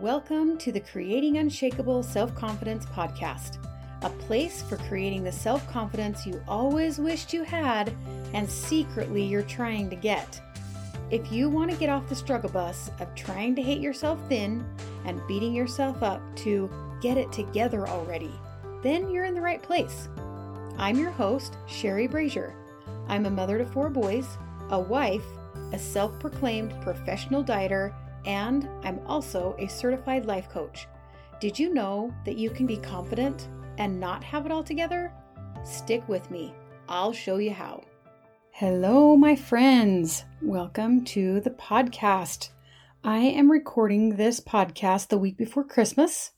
Welcome to the Creating Unshakable Self Confidence podcast, a place for creating the self confidence you always wished you had and secretly you're trying to get. If you want to get off the struggle bus of trying to hate yourself thin and beating yourself up to get it together already, then you're in the right place. I'm your host, Sherry Brazier. I'm a mother to four boys, a wife, a self proclaimed professional dieter, and I'm also a certified life coach. Did you know that you can be confident and not have it all together? Stick with me, I'll show you how. Hello, my friends. Welcome to the podcast. I am recording this podcast the week before Christmas,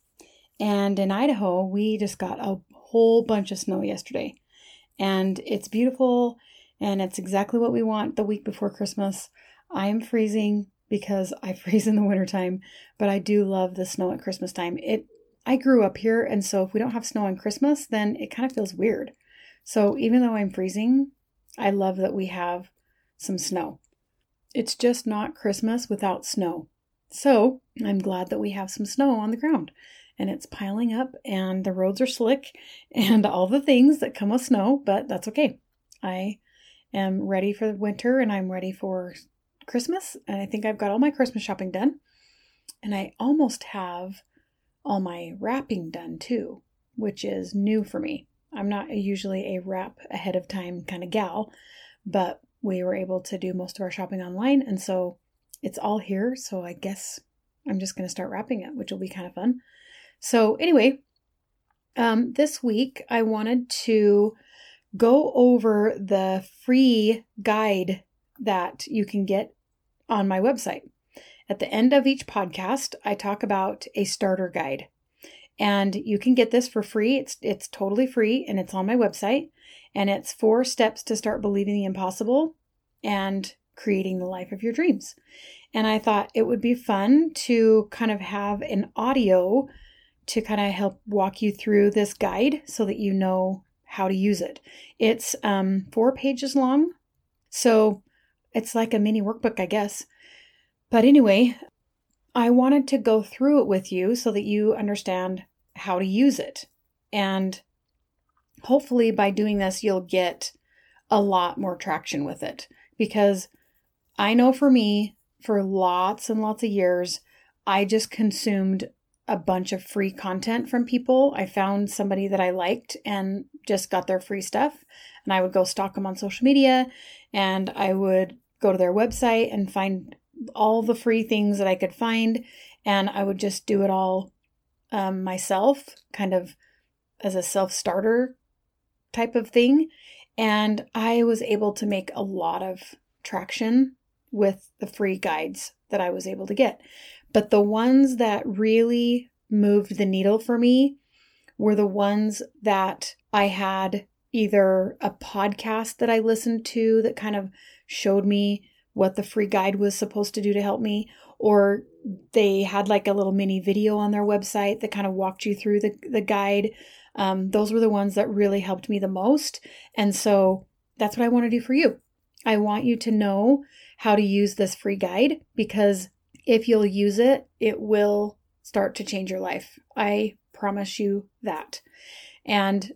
and in Idaho, we just got a whole bunch of snow yesterday. And it's beautiful, and it's exactly what we want the week before Christmas. I am freezing because I freeze in the wintertime, but I do love the snow at Christmas time. It I grew up here, and so if we don't have snow on Christmas, then it kind of feels weird. So even though I'm freezing, I love that we have some snow. It's just not Christmas without snow. So I'm glad that we have some snow on the ground and it's piling up and the roads are slick and all the things that come with snow, but that's okay. I am ready for the winter and I'm ready for Christmas. And I think I've got all my Christmas shopping done. And I almost have all my wrapping done too, which is new for me. I'm not usually a wrap ahead of time kind of gal, but we were able to do most of our shopping online. And so it's all here. So I guess I'm just going to start wrapping it, which will be kind of fun. So, anyway, um, this week I wanted to go over the free guide that you can get on my website. At the end of each podcast, I talk about a starter guide. And you can get this for free. It's it's totally free and it's on my website. And it's four steps to start believing the impossible and creating the life of your dreams. And I thought it would be fun to kind of have an audio to kind of help walk you through this guide so that you know how to use it. It's um, four pages long, so it's like a mini workbook, I guess. But anyway, I wanted to go through it with you so that you understand how to use it. And hopefully, by doing this, you'll get a lot more traction with it. Because I know for me, for lots and lots of years, I just consumed a bunch of free content from people. I found somebody that I liked and just got their free stuff. And I would go stalk them on social media and I would go to their website and find all the free things that I could find. And I would just do it all um, myself, kind of as a self starter type of thing. And I was able to make a lot of traction with the free guides that I was able to get. But the ones that really moved the needle for me were the ones that I had either a podcast that I listened to that kind of showed me what the free guide was supposed to do to help me, or they had like a little mini video on their website that kind of walked you through the, the guide. Um, those were the ones that really helped me the most. And so that's what I want to do for you. I want you to know how to use this free guide because if you'll use it, it will start to change your life. I promise you that. And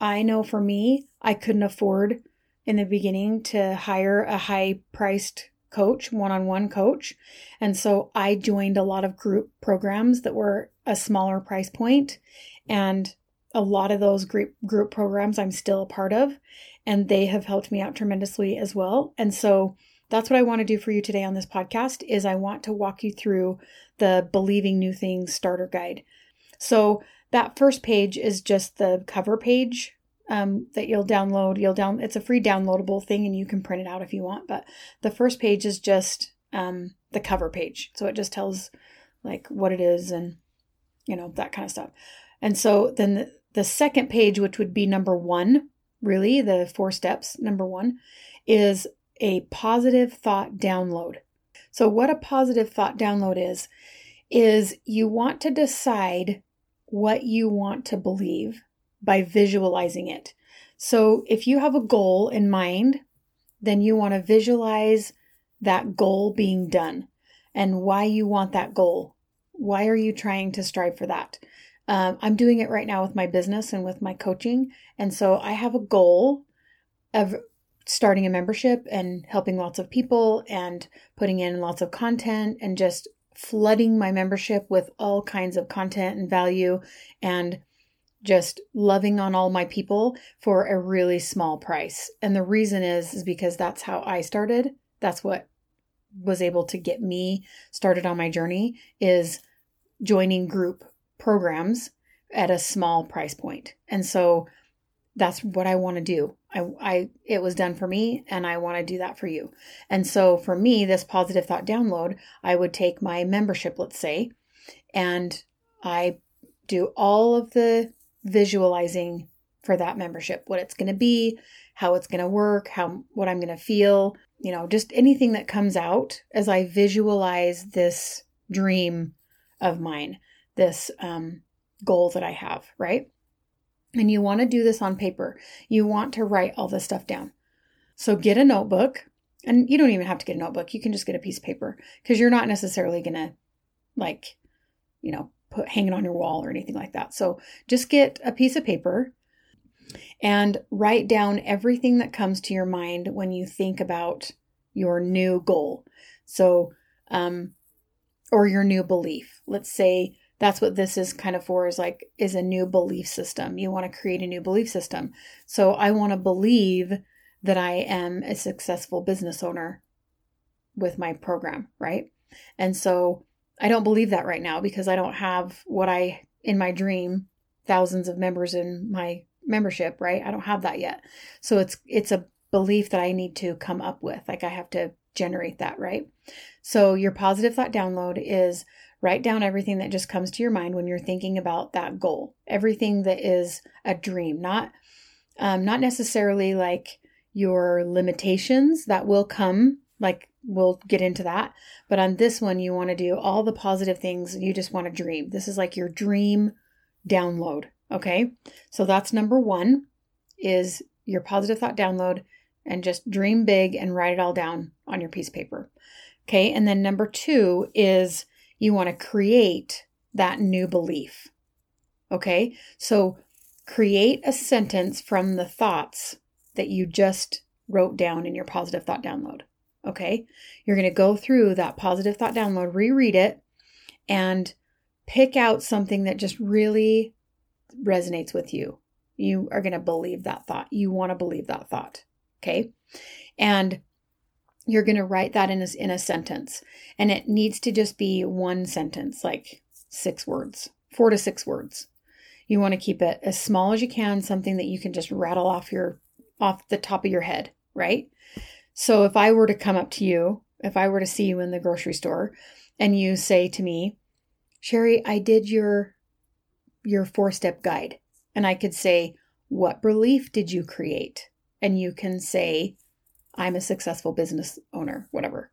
I know for me, I couldn't afford in the beginning to hire a high priced coach, one on one coach. And so I joined a lot of group programs that were a smaller price point, And a lot of those group, group programs I'm still a part of, and they have helped me out tremendously as well. And so that's what I want to do for you today on this podcast is I want to walk you through the believing new things starter guide. So that first page is just the cover page um, that you'll download. You'll down it's a free downloadable thing and you can print it out if you want. But the first page is just um, the cover page. So it just tells like what it is and you know that kind of stuff. And so then the, the second page, which would be number one, really the four steps, number one, is a positive thought download. So, what a positive thought download is, is you want to decide what you want to believe by visualizing it. So, if you have a goal in mind, then you want to visualize that goal being done and why you want that goal. why are you trying to strive for that? Um, I'm doing it right now with my business and with my coaching. And so I have a goal of starting a membership and helping lots of people and putting in lots of content and just flooding my membership with all kinds of content and value and just loving on all my people for a really small price. And the reason is is because that's how I started. That's what was able to get me started on my journey is joining group programs at a small price point. And so that's what I want to do. I, I, it was done for me and I want to do that for you. And so for me, this positive thought download, I would take my membership, let's say, and I do all of the visualizing for that membership, what it's going to be, how it's going to work, how, what I'm going to feel, you know, just anything that comes out as I visualize this dream of mine, this um, goal that I have, right? And you want to do this on paper. You want to write all this stuff down. So get a notebook, and you don't even have to get a notebook. You can just get a piece of paper because you're not necessarily going to, like, you know, put hang it on your wall or anything like that. So just get a piece of paper and write down everything that comes to your mind when you think about your new goal. So, um, or your new belief. Let's say that's what this is kind of for is like is a new belief system. You want to create a new belief system. So I want to believe that I am a successful business owner with my program, right? And so I don't believe that right now because I don't have what I in my dream thousands of members in my membership, right? I don't have that yet. So it's it's a belief that I need to come up with. Like I have to generate that, right? So your positive thought download is write down everything that just comes to your mind when you're thinking about that goal. Everything that is a dream, not um, not necessarily like your limitations that will come like we'll get into that. But on this one you want to do all the positive things you just want to dream. This is like your dream download okay? So that's number one is your positive thought download and just dream big and write it all down on your piece of paper okay? And then number two is you want to create that new belief okay so create a sentence from the thoughts that you just wrote down in your positive thought download Okay. You're going to go through that positive thought download, reread it, and pick out something that just really resonates with you. You are going to believe that thought. You want to believe that thought. Okay. And you're going to write that in a, in a sentence. And it needs to just be one sentence, like six words, four to six words. You want to keep it as small as you can, something that you can just rattle off your off the top of your head, right? So if I were to come up to you, if I were to see you in the grocery store and you say to me, Sherry, I did your your four-step guide. And I could say, what relief did you create? And you can say, I'm a successful business owner, whatever.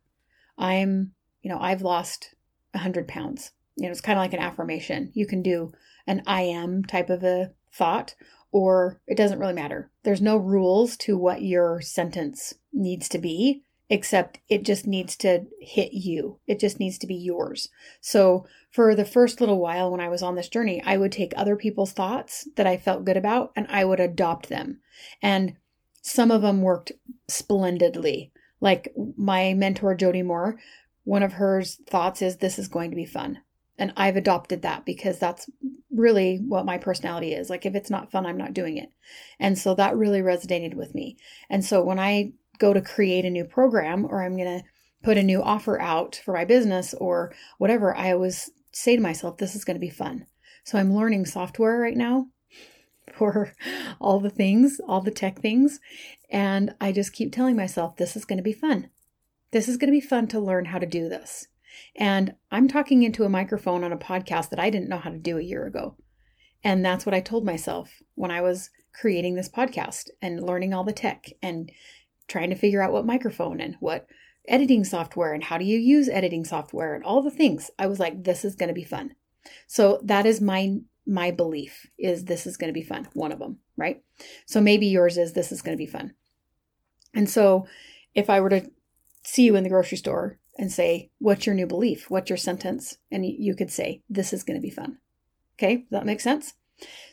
I'm, you know, I've lost 100 pounds. You know, it's kind of like an affirmation. You can do an I am type of a thought, or it doesn't really matter. There's no rules to what your sentence needs to be, except it just needs to hit you. It just needs to be yours. So, for the first little while when I was on this journey, I would take other people's thoughts that I felt good about and I would adopt them. And some of them worked splendidly. Like my mentor, Jody Moore, one of her thoughts is, This is going to be fun. And I've adopted that because that's really what my personality is. Like, if it's not fun, I'm not doing it. And so that really resonated with me. And so when I go to create a new program or I'm going to put a new offer out for my business or whatever, I always say to myself, this is going to be fun. So I'm learning software right now for all the things, all the tech things. And I just keep telling myself, this is going to be fun. This is going to be fun to learn how to do this. And I'm talking into a microphone on a podcast that I didn't know how to do a year ago. And that's what I told myself when I was creating this podcast and learning all the tech and trying to figure out what microphone and what editing software and how do you use editing software and all the things. I was like, this is going to be fun. So that is my my belief is this is going to be fun. One of them, right? So maybe yours is this is going to be fun. And so if I were to see you in the grocery store and say, What's your new belief? What's your sentence? And you could say, This is going to be fun. Okay, Does that makes sense?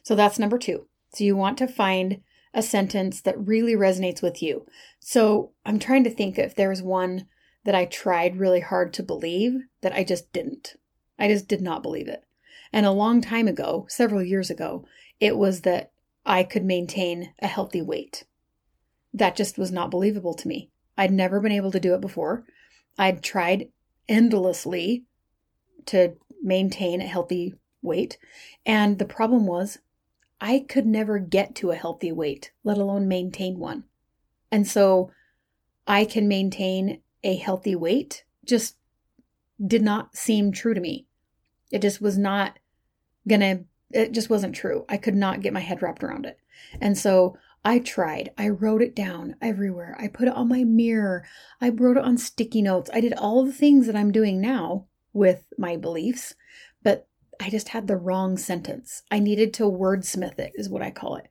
So that's number two. So you want to find a sentence that really resonates with you. So I'm trying to think if there's one that I tried really hard to believe that I just didn't. I just did not believe it. And a long time ago, several years ago, it was that I could maintain a healthy weight. That just was not believable to me. I'd never been able to do it before. I'd tried endlessly to maintain a healthy weight. And the problem was, I could never get to a healthy weight, let alone maintain one. And so I can maintain a healthy weight just did not seem true to me. It just was not gonna, it just wasn't true. I could not get my head wrapped around it. And so I tried. I wrote it down everywhere. I put it on my mirror. I wrote it on sticky notes. I did all the things that I'm doing now with my beliefs, but I just had the wrong sentence. I needed to wordsmith it, is what I call it.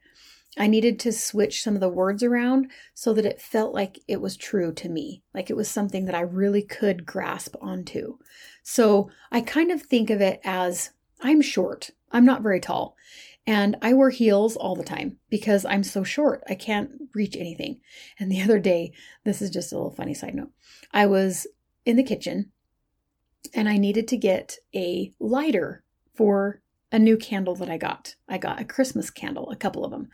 I needed to switch some of the words around so that it felt like it was true to me, like it was something that I really could grasp onto. So I kind of think of it as I'm short, I'm not very tall, and I wear heels all the time because I'm so short. I can't reach anything. And the other day, this is just a little funny side note, I was in the kitchen and I needed to get a lighter for a new candle that I got. I got a Christmas candle, a couple of them.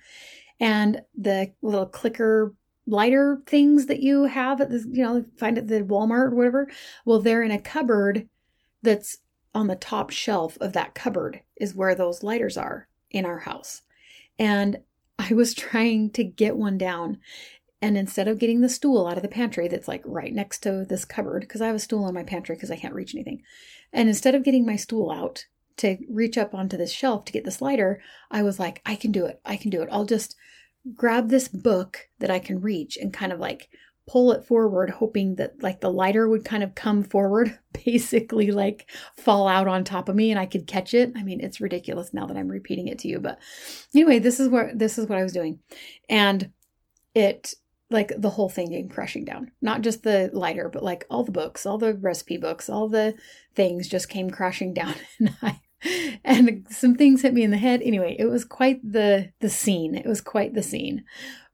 And the little clicker lighter things that you have at the, you know, find at the Walmart or whatever, well, they're in a cupboard that's on the top shelf of that cupboard is where those lighters are in our house. And I was trying to get one down. And instead of getting the stool out of the pantry that's like right next to this cupboard, because I have a stool in my pantry because I can't reach anything, and instead of getting my stool out to reach up onto this shelf to get the lighter, I was like, I can do it. I can do it. I'll just grab this book that I can reach and kind of like pull it forward, hoping that like the lighter would kind of come forward, basically like fall out on top of me and I could catch it. I mean, it's ridiculous now that I'm repeating it to you, but anyway, this is what this is what I was doing. And it like the whole thing came crashing down. Not just the lighter, but like all the books, all the recipe books, all the things just came crashing down and I and some things hit me in the head. Anyway, it was quite the the scene. It was quite the scene.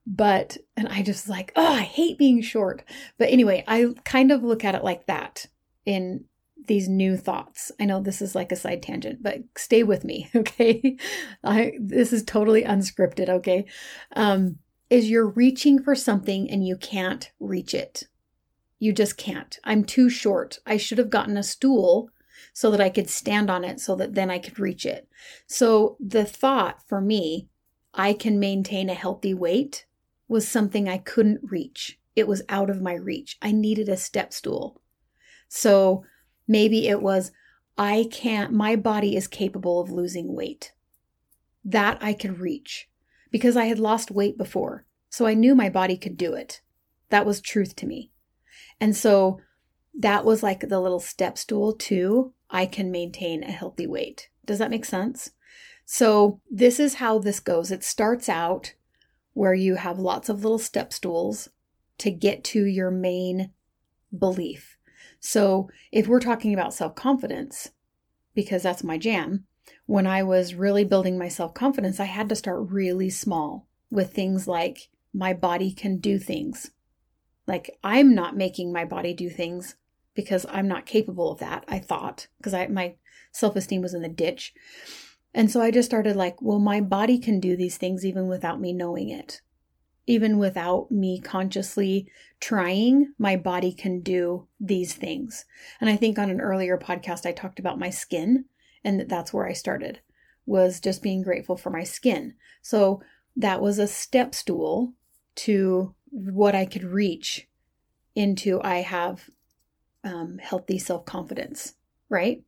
But and I just like, oh, I hate being short. But anyway, I kind of look at it like that in these new thoughts. I know this is like a side tangent, but stay with me, okay? I this is totally unscripted, okay? Um is you're reaching for something and you can't reach it. You just can't. I'm too short. I should have gotten a stool so that I could stand on it so that then I could reach it. So the thought for me, I can maintain a healthy weight, was something I couldn't reach. It was out of my reach. I needed a step stool. So maybe it was, I can't, my body is capable of losing weight. That I could reach because I had lost weight before. So I knew my body could do it. That was truth to me. And so that was like the little step stool too I can maintain a healthy weight. Does that make sense? So, this is how this goes. It starts out where you have lots of little step stools to get to your main belief. So, if we're talking about self confidence, because that's my jam, when I was really building my self confidence, I had to start really small with things like my body can do things. Like, I'm not making my body do things because I'm not capable of that, I thought, because my self-esteem was in the ditch. And so I just started like, well, my body can do these things even without me knowing it. Even without me consciously trying, my body can do these things. And I think on an earlier podcast I talked about my skin and that's where I started was just being grateful for my skin. So that was a step stool to what I could reach into I have um, healthy self confidence, right?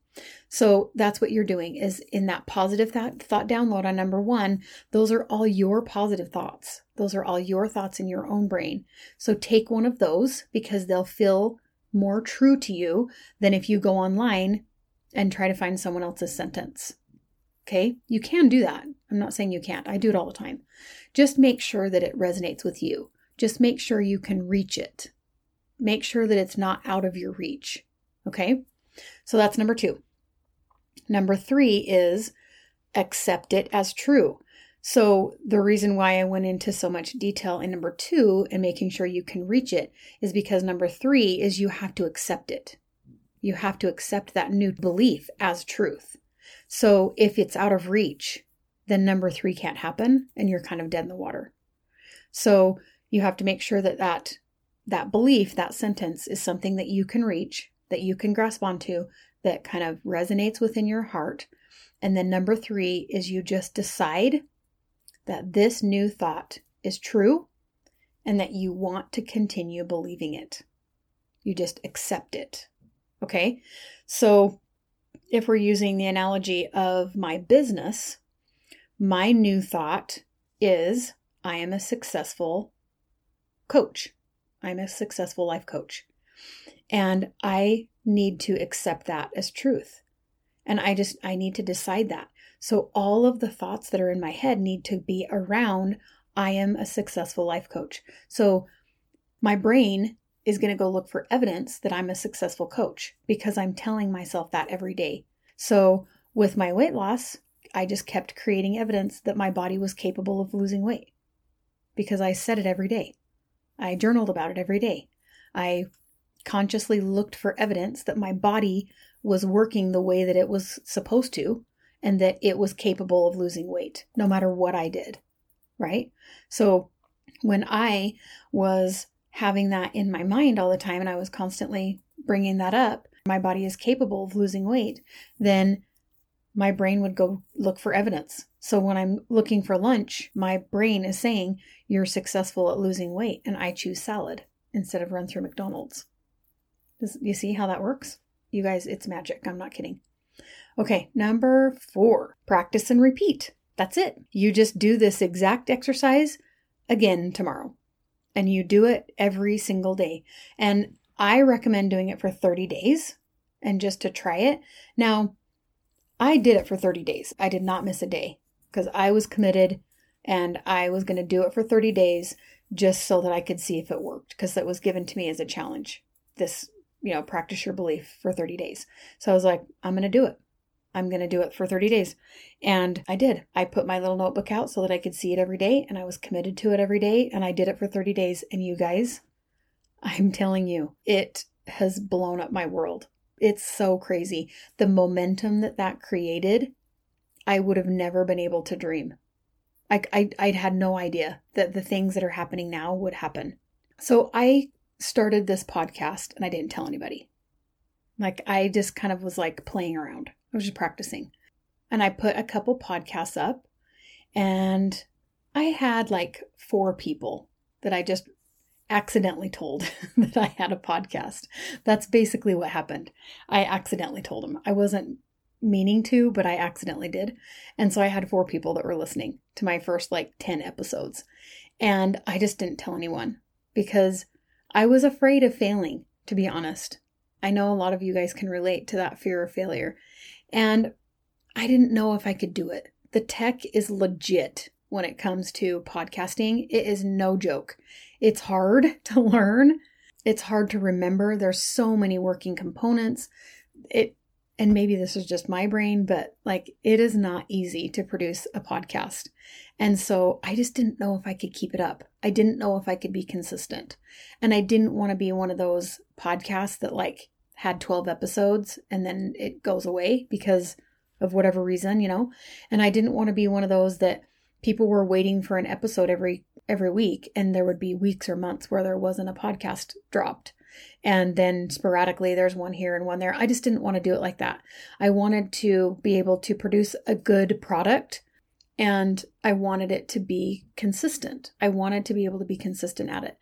So that's what you're doing is in that positive thought, thought download on number one, those are all your positive thoughts. Those are all your thoughts in your own brain. So take one of those because they'll feel more true to you than if you go online and try to find someone else's sentence. Okay, you can do that. I'm not saying you can't, I do it all the time. Just make sure that it resonates with you. Just make sure you can reach it make sure that it's not out of your reach. Okay. So that's number two. Number three is accept it as true. So, the reason why I went into so much detail in number two and making sure you can reach it is because number three is you have to accept it. You have to accept that new belief as truth. So, if it's out of reach, then number three can't happen and you're kind of dead in the water. So, you have to make sure that that, that belief, that sentence is something that you can reach, that you can grasp onto, that kind of resonates within your heart. And then number three is you just decide that this new thought is true and that you want to continue believing it. You just accept it. Okay? So, if we're using the analogy of my business, my new thought is I am a successful coach. I'm a successful life coach. And I need to accept that as truth. And I just, I need to decide that. So all of the thoughts that are in my head need to be around I am a successful life coach. So my brain is going to go look for evidence that I'm a successful coach because I'm telling myself that every day. So with my weight loss, I just kept creating evidence that my body was capable of losing weight because I said it every day. I journaled about it every day. I consciously looked for evidence that my body was working the way that it was supposed to and that it was capable of losing weight no matter what I did. Right? So when I was having that in my mind all the time and I was constantly bringing that up, my body is capable of losing weight, then my brain would go look for evidence. So when I'm looking for lunch, my brain is saying, You're successful at losing weight, and I choose salad instead of run through McDonald's. Does, you see how that works? You guys, it's magic. I'm not kidding. Okay, number four practice and repeat. That's it. You just do this exact exercise again tomorrow. And you do it every single day. And I recommend doing it for 30 days and just to try it. Now, I did it for 30 days. I did not miss a day because I was committed and I was going to do it for 30 days just so that I could see if it worked because it was given to me as a challenge. This, you know, practice your belief for 30 days. So I was like, I'm going to do it. I'm going to do it for 30 days. And I did. I put my little notebook out so that I could see it every day and I was committed to it every day and I did it for 30 days. And you guys, I'm telling you, it has blown up my world. It's so crazy. The momentum that that created, I would have never been able to dream. I, I, I'd had no idea that the things that are happening now would happen. So I started this podcast and I didn't tell anybody. Like I just kind of was like playing around. I was just practicing. And I put a couple podcasts up and I had like four people that I just accidentally told that I had a podcast. That's basically what happened. I accidentally told them. I wasn't meaning to, but I accidentally did. And so I had four people that were listening to my first like 10 episodes. And I just didn't tell anyone because I was afraid of failing, to be honest. I know a lot of you guys can relate to that fear of failure. And I didn't know if I could do it. The tech is legit when it comes to podcasting. It is no joke. It's hard to learn. It's hard to remember. There's so many working components. It and maybe this is just my brain, but like it is not easy to produce a podcast. And so I just didn't know if I could keep it up. I didn't know if I could be consistent. And I didn't want to be one of those podcasts that like had 12 episodes and then it goes away because of whatever reason, you know. And I didn't want to be one of those that people were waiting for an episode every every week and there would be weeks or months where there wasn't a podcast dropped. And then sporadically there's one here and one there. I just didn't want to do it like that. I wanted to be able to produce a good product and I wanted it to be consistent. I wanted to be able to be consistent at it.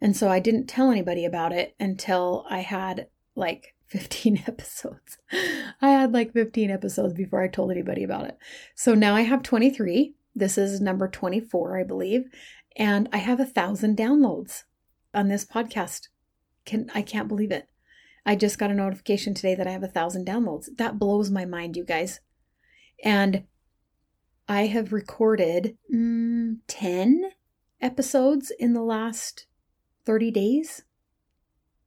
And so I didn't tell anybody about it until I had like 15 episodes. I had like 15 episodes before I told anybody about it. So now I have 23. This is number 24, I believe. And I have a thousand downloads on this podcast. Can I can't believe it. I just got a notification today that I have a thousand downloads. That blows my mind, you guys. And I have recorded mm, 10 episodes in the last 30 days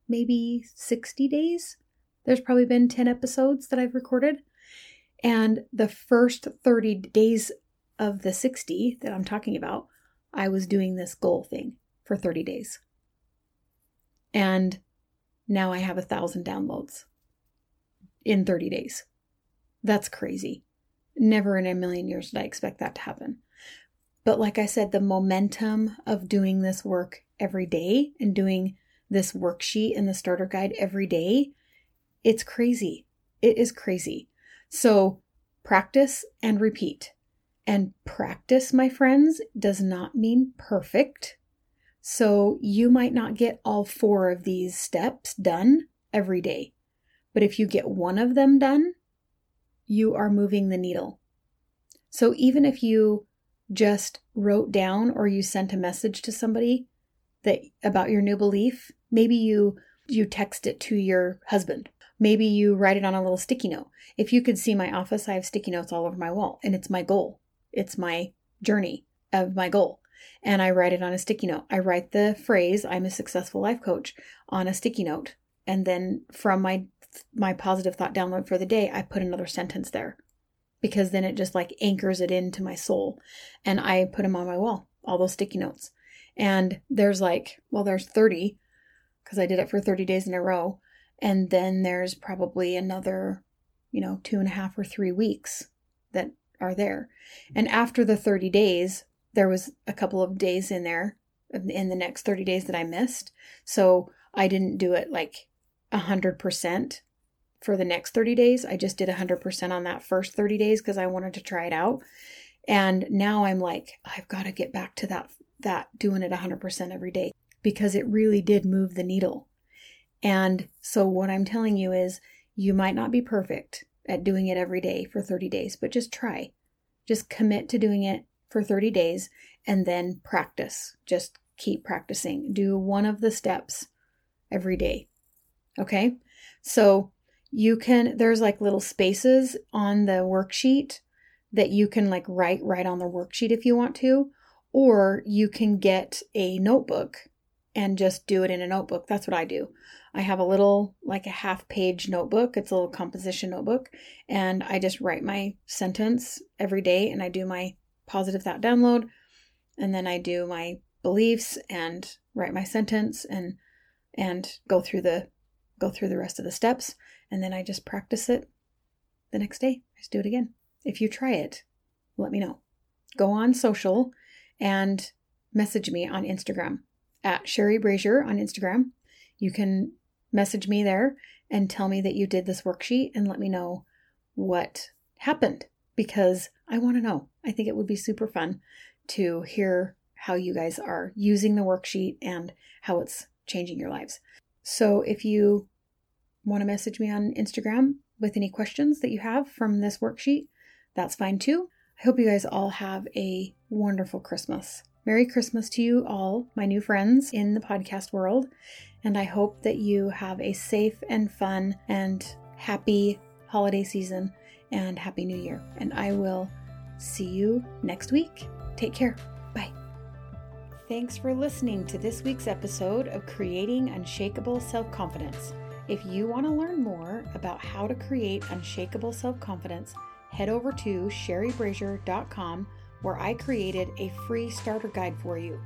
maybe 60 days. there's probably been 10 episodes that I've recorded. And the first 30 days of the 60 that I'm talking about, I was doing this goal thing for 30 days. And now I have a thousand downloads in 30 days. That's crazy. Never in a million years did I expect that to happen. But like I said, the momentum of doing this work every day and doing this worksheet and the starter guide every day, it's crazy. It is crazy. So practice and repeat. And practice, my friends, does not mean perfect. So you might not get all four of these steps done every day. But if you get one of them done, you are moving the needle. So even if you just wrote down or you sent a message to somebody that about your new belief, maybe you you text it to your husband. Maybe you write it on a little sticky note. If you could see my office, I have sticky notes all over my wall and it's my goal. It's my journey of my goal. And I write it on a sticky note. I write the phrase I'm a successful life coach on a sticky note. And then from my my positive thought download for the day, I put another sentence there because then it just like anchors it into my soul. And I put them on my wall, all those sticky notes. And there's like, well, there's 30 because I did it for 30 days in a row. And then there's probably another, you know, two and a half or three weeks that are there. And after the 30 days, there was a couple of days in there in the next 30 days that I missed. So I didn't do it like 100% for the next 30 days. I just did 100% on that first 30 days because I wanted to try it out. And now I'm like, I've got to get back to that that doing it 100% every day because it really did move the needle. And so what I'm telling you is you might not be perfect at doing it every day for 30 days, but just try. Just commit to doing it for 30 days and then practice. Just keep practicing. Do one of the steps every day. Okay. So you can, there's like little spaces on the worksheet that you can like write right on the worksheet if you want to, or you can get a notebook and just do it in a notebook. That's what I do. I have a little, like a half page notebook. It's a little composition notebook. And I just write my sentence every day and I do my positive thought download. And then I do my beliefs and write my sentence and and go through the go through the rest of the steps, and then I just practice it the next day. I just do it again. If you try it, let me know. Go on social and message me on Instagram at Sherry Brazier on Instagram. You can message me there and tell me that you did this worksheet and let me know what happened because I want to know. I think it would be super fun to hear how you guys are using the worksheet and how it's changing your lives. So if you want to message me on Instagram with any questions that you have from this worksheet, that's fine too. I hope you guys all have a wonderful Christmas. Merry Christmas to you all, my new friends in the podcast world. And I hope that you have a safe and fun and happy holiday season and Happy New Year. And I will see you next week. Take care. Bye. Thanks for listening to this week's episode of Creating Unshakable Self Confidence. If you want to learn more about how to create unshakable self confidence, head over to sherrybrazier.com where I created a free starter guide for you.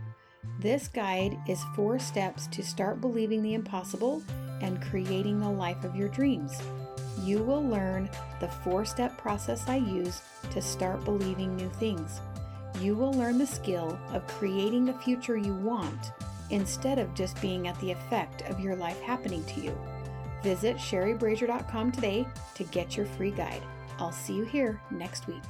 This guide is four steps to start believing the impossible and creating the life of your dreams. You will learn the four step process I use to start believing new things. You will learn the skill of creating the future you want instead of just being at the effect of your life happening to you. Visit sherrybrazier.com today to get your free guide. I'll see you here next week.